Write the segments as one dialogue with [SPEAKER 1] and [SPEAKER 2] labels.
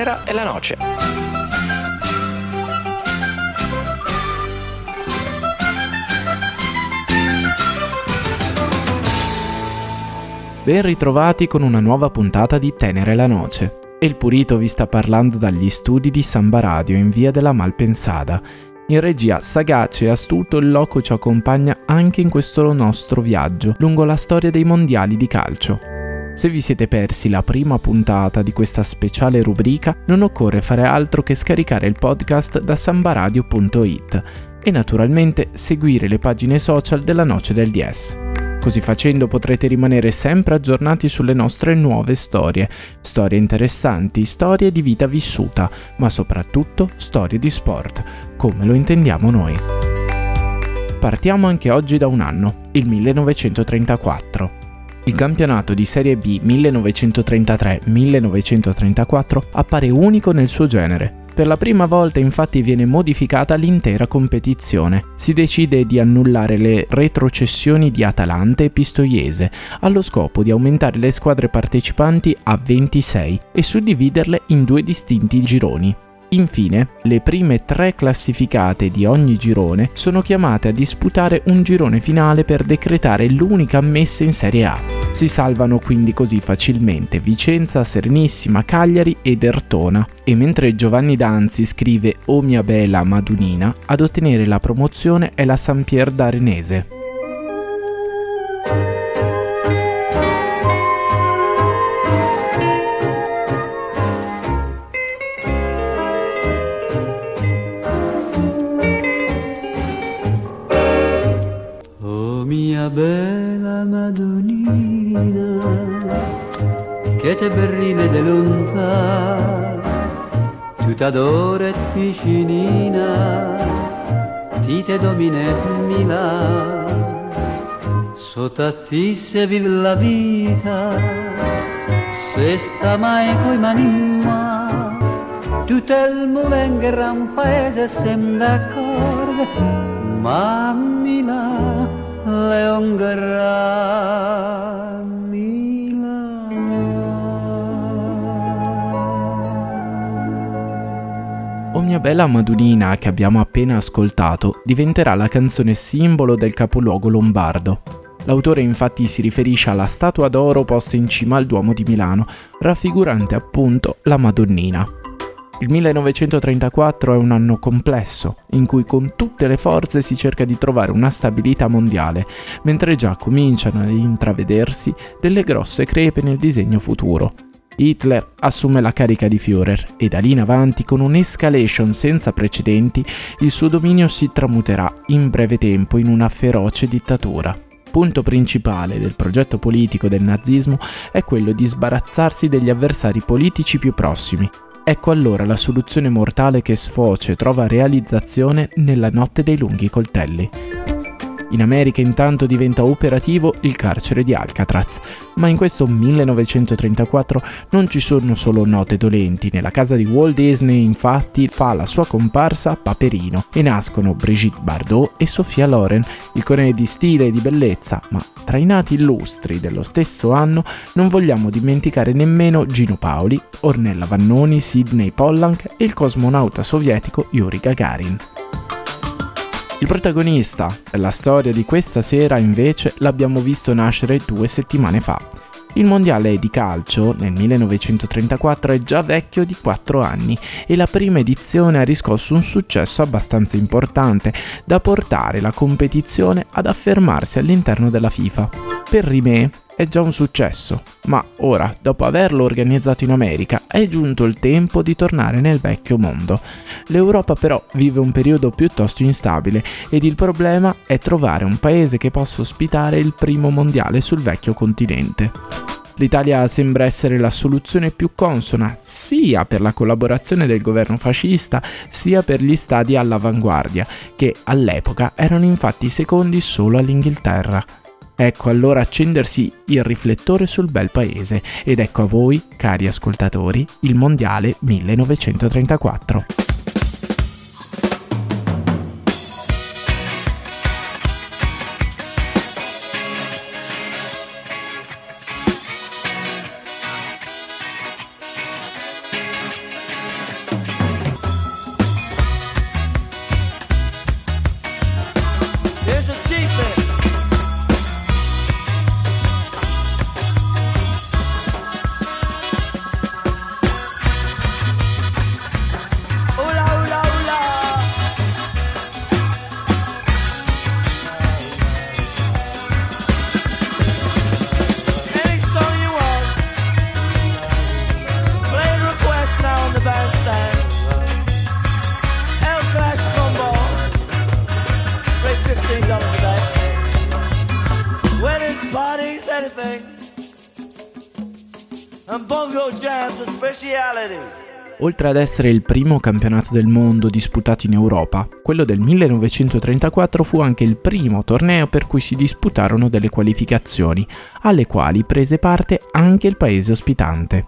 [SPEAKER 1] Tenera e la Noce.
[SPEAKER 2] Ben ritrovati con una nuova puntata di Tenere la Noce. E il Purito vi sta parlando dagli studi di Samba Radio in via della Malpensada. In regia sagace e astuto il loco ci accompagna anche in questo nostro viaggio lungo la storia dei mondiali di calcio. Se vi siete persi la prima puntata di questa speciale rubrica, non occorre fare altro che scaricare il podcast da sambaradio.it e naturalmente seguire le pagine social della Noce del DS. Così facendo potrete rimanere sempre aggiornati sulle nostre nuove storie, storie interessanti, storie di vita vissuta, ma soprattutto storie di sport, come lo intendiamo noi. Partiamo anche oggi da un anno, il 1934. Il campionato di Serie B 1933-1934 appare unico nel suo genere. Per la prima volta infatti viene modificata l'intera competizione. Si decide di annullare le retrocessioni di Atalanta e Pistoiese, allo scopo di aumentare le squadre partecipanti a 26 e suddividerle in due distinti gironi. Infine, le prime tre classificate di ogni girone sono chiamate a disputare un girone finale per decretare l'unica ammessa in Serie A. Si salvano quindi così facilmente Vicenza, Serenissima, Cagliari ed Ertona. E mentre Giovanni Danzi scrive O mia bella Madunina, ad ottenere la promozione è la San d'Arenese.
[SPEAKER 3] Bella Madonnina che te berrine de lontà tu t'adora e vicinina ti te domina et mila. Sotto a ti se vive la vita se sta mai coi mani in mano tutto il mondo in gran paese sem d'accordo ma Milano Leon
[SPEAKER 2] O mia bella Madunina che abbiamo appena ascoltato diventerà la canzone simbolo del capoluogo lombardo. L'autore infatti si riferisce alla statua d'oro posta in cima al Duomo di Milano, raffigurante appunto la Madonnina. Il 1934 è un anno complesso, in cui con tutte le forze si cerca di trovare una stabilità mondiale, mentre già cominciano ad intravedersi delle grosse crepe nel disegno futuro. Hitler assume la carica di Führer e da lì in avanti, con un'escalation senza precedenti, il suo dominio si tramuterà in breve tempo in una feroce dittatura punto principale del progetto politico del nazismo è quello di sbarazzarsi degli avversari politici più prossimi, Ecco allora la soluzione mortale che sfocia e trova realizzazione nella notte dei lunghi coltelli. In America intanto diventa operativo il carcere di Alcatraz, ma in questo 1934 non ci sono solo note dolenti. Nella casa di Walt Disney infatti fa la sua comparsa Paperino e nascono Brigitte Bardot e Sofia Loren, icone di stile e di bellezza, ma tra i nati illustri dello stesso anno non vogliamo dimenticare nemmeno Gino Paoli, Ornella Vannoni, Sidney Pollank e il cosmonauta sovietico Yuri Gagarin. Il protagonista della storia di questa sera invece l'abbiamo visto nascere due settimane fa. Il mondiale di calcio nel 1934 è già vecchio di 4 anni e la prima edizione ha riscosso un successo abbastanza importante da portare la competizione ad affermarsi all'interno della FIFA. Per Rimè è già un successo, ma ora, dopo averlo organizzato in America, è giunto il tempo di tornare nel vecchio mondo. L'Europa però vive un periodo piuttosto instabile ed il problema è trovare un paese che possa ospitare il primo mondiale sul vecchio continente. L'Italia sembra essere la soluzione più consona sia per la collaborazione del governo fascista sia per gli stadi all'avanguardia, che all'epoca erano infatti secondi solo all'Inghilterra. Ecco allora accendersi il riflettore sul bel paese ed ecco a voi, cari ascoltatori, il Mondiale 1934. Oltre ad essere il primo campionato del mondo disputato in Europa, quello del 1934 fu anche il primo torneo per cui si disputarono delle qualificazioni, alle quali prese parte anche il paese ospitante.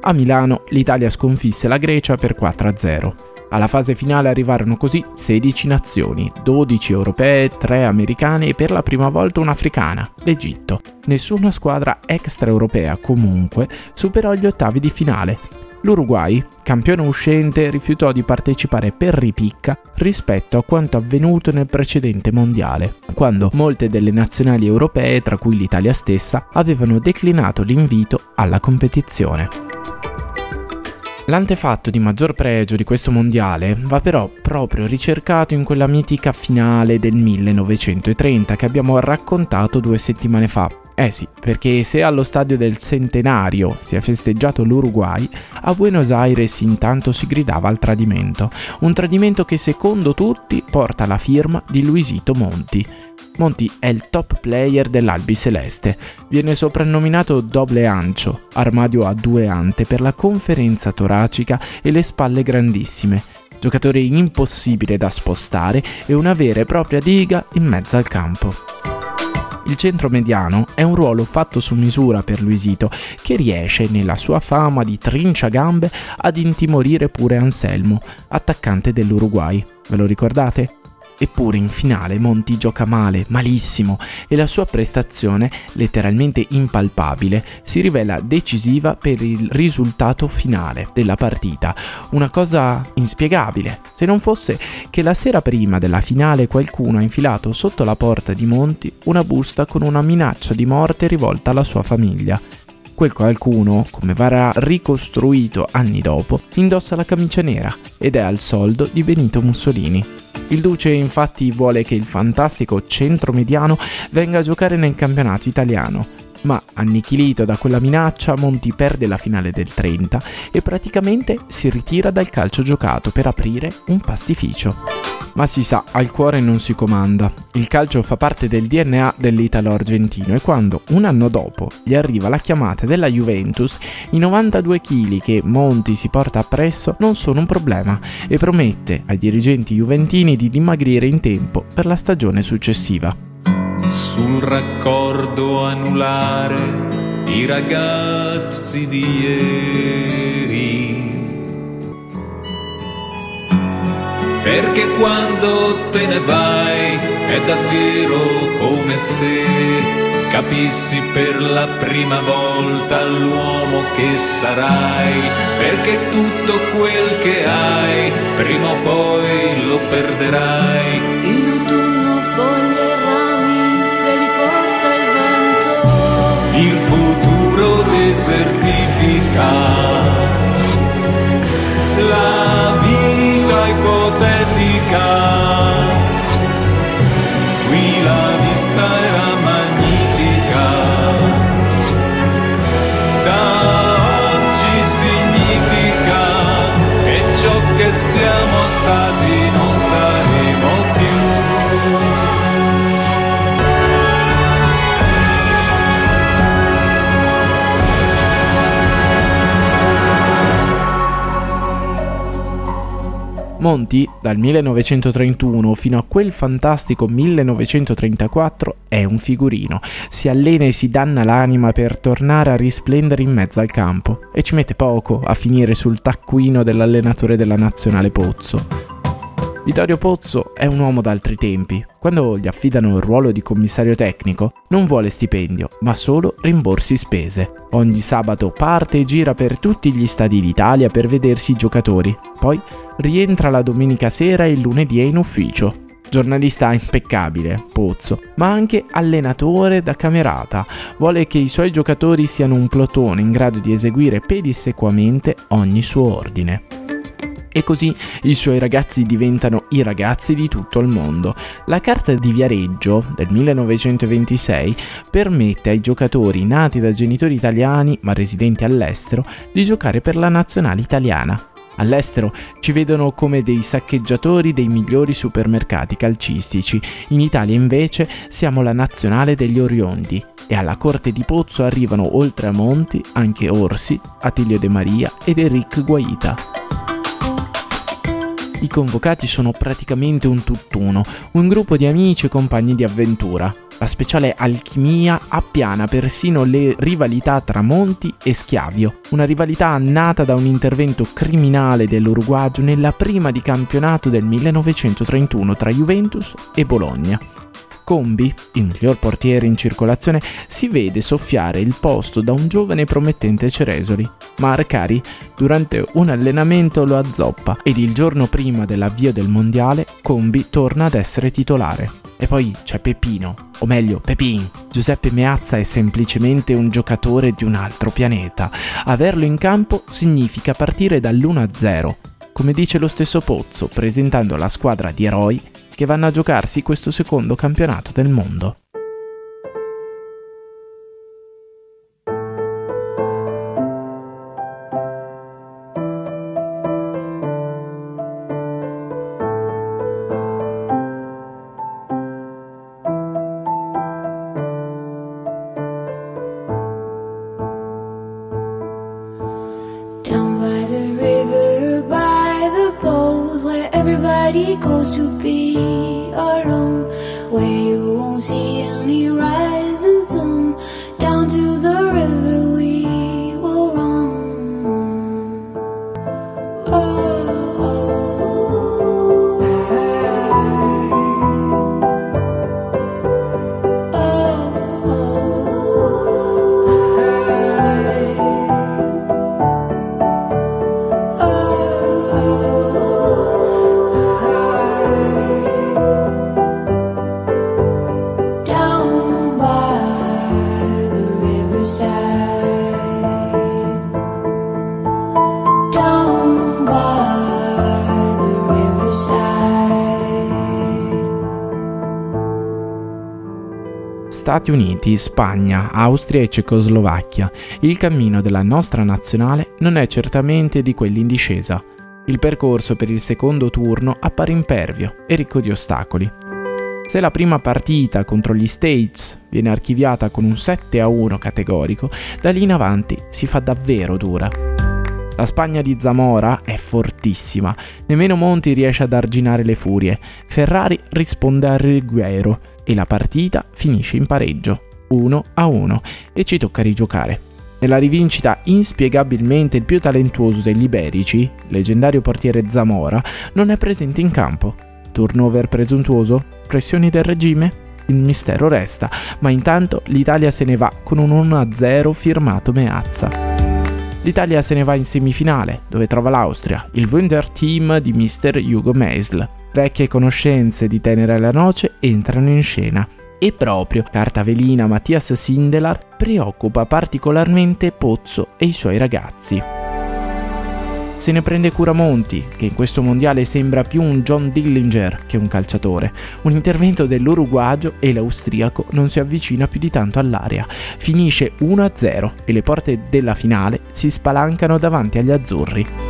[SPEAKER 2] A Milano l'Italia sconfisse la Grecia per 4-0. Alla fase finale arrivarono così 16 nazioni, 12 europee, 3 americane e per la prima volta un'africana, l'Egitto. Nessuna squadra extraeuropea comunque superò gli ottavi di finale, L'Uruguay, campione uscente, rifiutò di partecipare per ripicca rispetto a quanto avvenuto nel precedente mondiale, quando molte delle nazionali europee, tra cui l'Italia stessa, avevano declinato l'invito alla competizione. L'antefatto di maggior pregio di questo mondiale va però proprio ricercato in quella mitica finale del 1930 che abbiamo raccontato due settimane fa, eh sì, perché se allo stadio del centenario si è festeggiato l'Uruguay, a Buenos Aires intanto si gridava al tradimento. Un tradimento che secondo tutti porta la firma di Luisito Monti. Monti è il top player dell'Albi Celeste. Viene soprannominato Doble Ancio, armadio a due ante per la conferenza toracica e le spalle grandissime. Giocatore impossibile da spostare e una vera e propria diga in mezzo al campo. Il centro mediano è un ruolo fatto su misura per Luisito, che riesce, nella sua fama di trinciagambe, ad intimorire pure Anselmo, attaccante dell'Uruguay. Ve lo ricordate? Eppure in finale Monti gioca male, malissimo, e la sua prestazione, letteralmente impalpabile, si rivela decisiva per il risultato finale della partita. Una cosa inspiegabile, se non fosse che la sera prima della finale qualcuno ha infilato sotto la porta di Monti una busta con una minaccia di morte rivolta alla sua famiglia. Quel qualcuno, come verrà ricostruito anni dopo, indossa la camicia nera ed è al soldo di Benito Mussolini. Il Duce infatti vuole che il fantastico centro mediano venga a giocare nel campionato italiano, ma annichilito da quella minaccia Monti perde la finale del 30 e praticamente si ritira dal calcio giocato per aprire un pastificio. Ma si sa, al cuore non si comanda. Il calcio fa parte del DNA dell'italo argentino e quando, un anno dopo, gli arriva la chiamata della Juventus, i 92 kg che Monti si porta appresso non sono un problema e promette ai dirigenti juventini di dimagrire in tempo per la stagione successiva
[SPEAKER 4] sul raccordo anulare i ragazzi di ieri. Perché quando te ne vai è davvero come se capissi per la prima volta l'uomo che sarai, perché tutto quel che hai prima o poi lo perderai. Futuro desertifica. La vita
[SPEAKER 2] Monti, dal 1931 fino a quel fantastico 1934, è un figurino. Si allena e si danna l'anima per tornare a risplendere in mezzo al campo e ci mette poco a finire sul taccuino dell'allenatore della nazionale Pozzo. Vittorio Pozzo è un uomo d'altri tempi. Quando gli affidano il ruolo di commissario tecnico, non vuole stipendio, ma solo rimborsi spese. Ogni sabato parte e gira per tutti gli stadi d'Italia per vedersi i giocatori. Poi rientra la domenica sera e il lunedì è in ufficio. Giornalista impeccabile, Pozzo, ma anche allenatore da camerata. Vuole che i suoi giocatori siano un plotone in grado di eseguire pedissequamente ogni suo ordine. E così i suoi ragazzi diventano i ragazzi di tutto il mondo. La carta di Viareggio del 1926 permette ai giocatori nati da genitori italiani ma residenti all'estero di giocare per la nazionale italiana. All'estero ci vedono come dei saccheggiatori dei migliori supermercati calcistici, in Italia invece siamo la nazionale degli Oriondi, e alla corte di Pozzo arrivano oltre a Monti anche Orsi, Attilio De Maria ed Eric Guaita. I convocati sono praticamente un tutt'uno, un gruppo di amici e compagni di avventura. La speciale alchimia appiana persino le rivalità tra Monti e Schiavio, una rivalità nata da un intervento criminale dell'Uruguagio nella prima di campionato del 1931 tra Juventus e Bologna. Combi, il miglior portiere in circolazione, si vede soffiare il posto da un giovane promettente Ceresoli, ma Arcari durante un allenamento lo azzoppa ed il giorno prima dell'avvio del mondiale Combi torna ad essere titolare. E poi c'è Peppino, o meglio Pepin. Giuseppe Meazza è semplicemente un giocatore di un altro pianeta. Averlo in campo significa partire dall'1-0, come dice lo stesso Pozzo, presentando la squadra di eroi che vanno a giocarsi questo secondo campionato del mondo.
[SPEAKER 5] away.
[SPEAKER 2] Stati Uniti, Spagna, Austria e Cecoslovacchia. Il cammino della nostra nazionale non è certamente di quelli in discesa. Il percorso per il secondo turno appare impervio e ricco di ostacoli. Se la prima partita contro gli States viene archiviata con un 7 a 1 categorico, da lì in avanti si fa davvero dura. La Spagna di Zamora è fortissima, nemmeno Monti riesce ad arginare le furie. Ferrari risponde a Riguero e la partita finisce in pareggio, 1 a 1, e ci tocca rigiocare. Nella rivincita inspiegabilmente il più talentuoso degli iberici, leggendario portiere Zamora, non è presente in campo. Turnover presuntuoso? Pressioni del regime? Il mistero resta, ma intanto l'Italia se ne va con un 1-0 firmato Meazza. L'Italia se ne va in semifinale, dove trova l'Austria, il Wunder Team di Mr. Hugo Meisl. Vecchie conoscenze di Tenera e la Noce entrano in scena. E proprio carta velina Mattias Sindelar preoccupa particolarmente Pozzo e i suoi ragazzi. Se ne prende cura Monti, che in questo mondiale sembra più un John Dillinger che un calciatore. Un intervento dell'Uruguagio e l'austriaco non si avvicina più di tanto all'area. Finisce 1-0 e le porte della finale si spalancano davanti agli azzurri.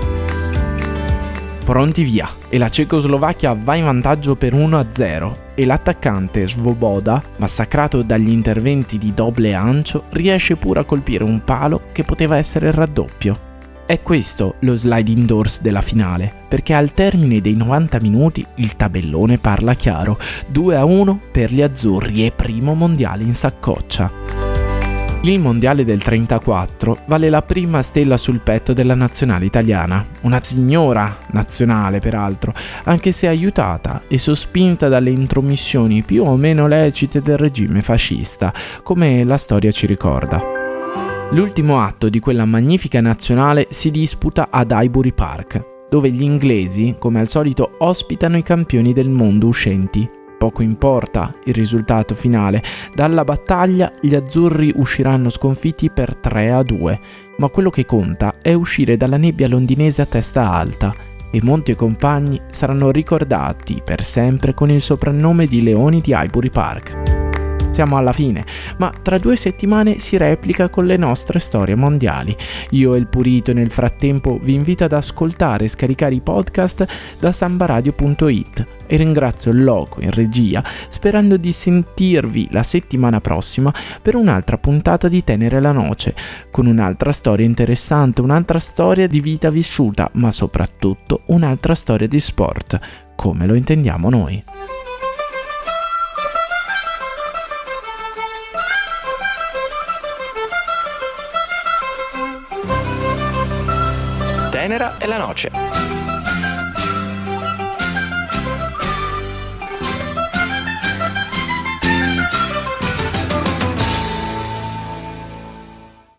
[SPEAKER 2] Pronti via e la Cecoslovacchia va in vantaggio per 1-0 e l'attaccante Svoboda, massacrato dagli interventi di Doble Ancio, riesce pure a colpire un palo che poteva essere il raddoppio. È questo lo sliding doors della finale, perché al termine dei 90 minuti il tabellone parla chiaro, 2 a 1 per gli azzurri e primo mondiale in saccoccia. Il mondiale del 34 vale la prima stella sul petto della nazionale italiana, una signora nazionale peraltro, anche se aiutata e sospinta dalle intromissioni più o meno lecite del regime fascista, come la storia ci ricorda. L'ultimo atto di quella magnifica nazionale si disputa ad Highbury Park, dove gli inglesi, come al solito, ospitano i campioni del mondo uscenti. Poco importa il risultato finale, dalla battaglia gli azzurri usciranno sconfitti per 3 a 2, ma quello che conta è uscire dalla nebbia londinese a testa alta e Monti e compagni saranno ricordati per sempre con il soprannome di Leoni di Highbury Park. Siamo alla fine, ma tra due settimane si replica con le nostre storie mondiali. Io e il Purito nel frattempo vi invito ad ascoltare e scaricare i podcast da sambaradio.it e ringrazio il Loco in regia sperando di sentirvi la settimana prossima per un'altra puntata di Tenere la Noce, con un'altra storia interessante, un'altra storia di vita vissuta, ma soprattutto un'altra storia di sport, come lo intendiamo noi.
[SPEAKER 6] E la Noce.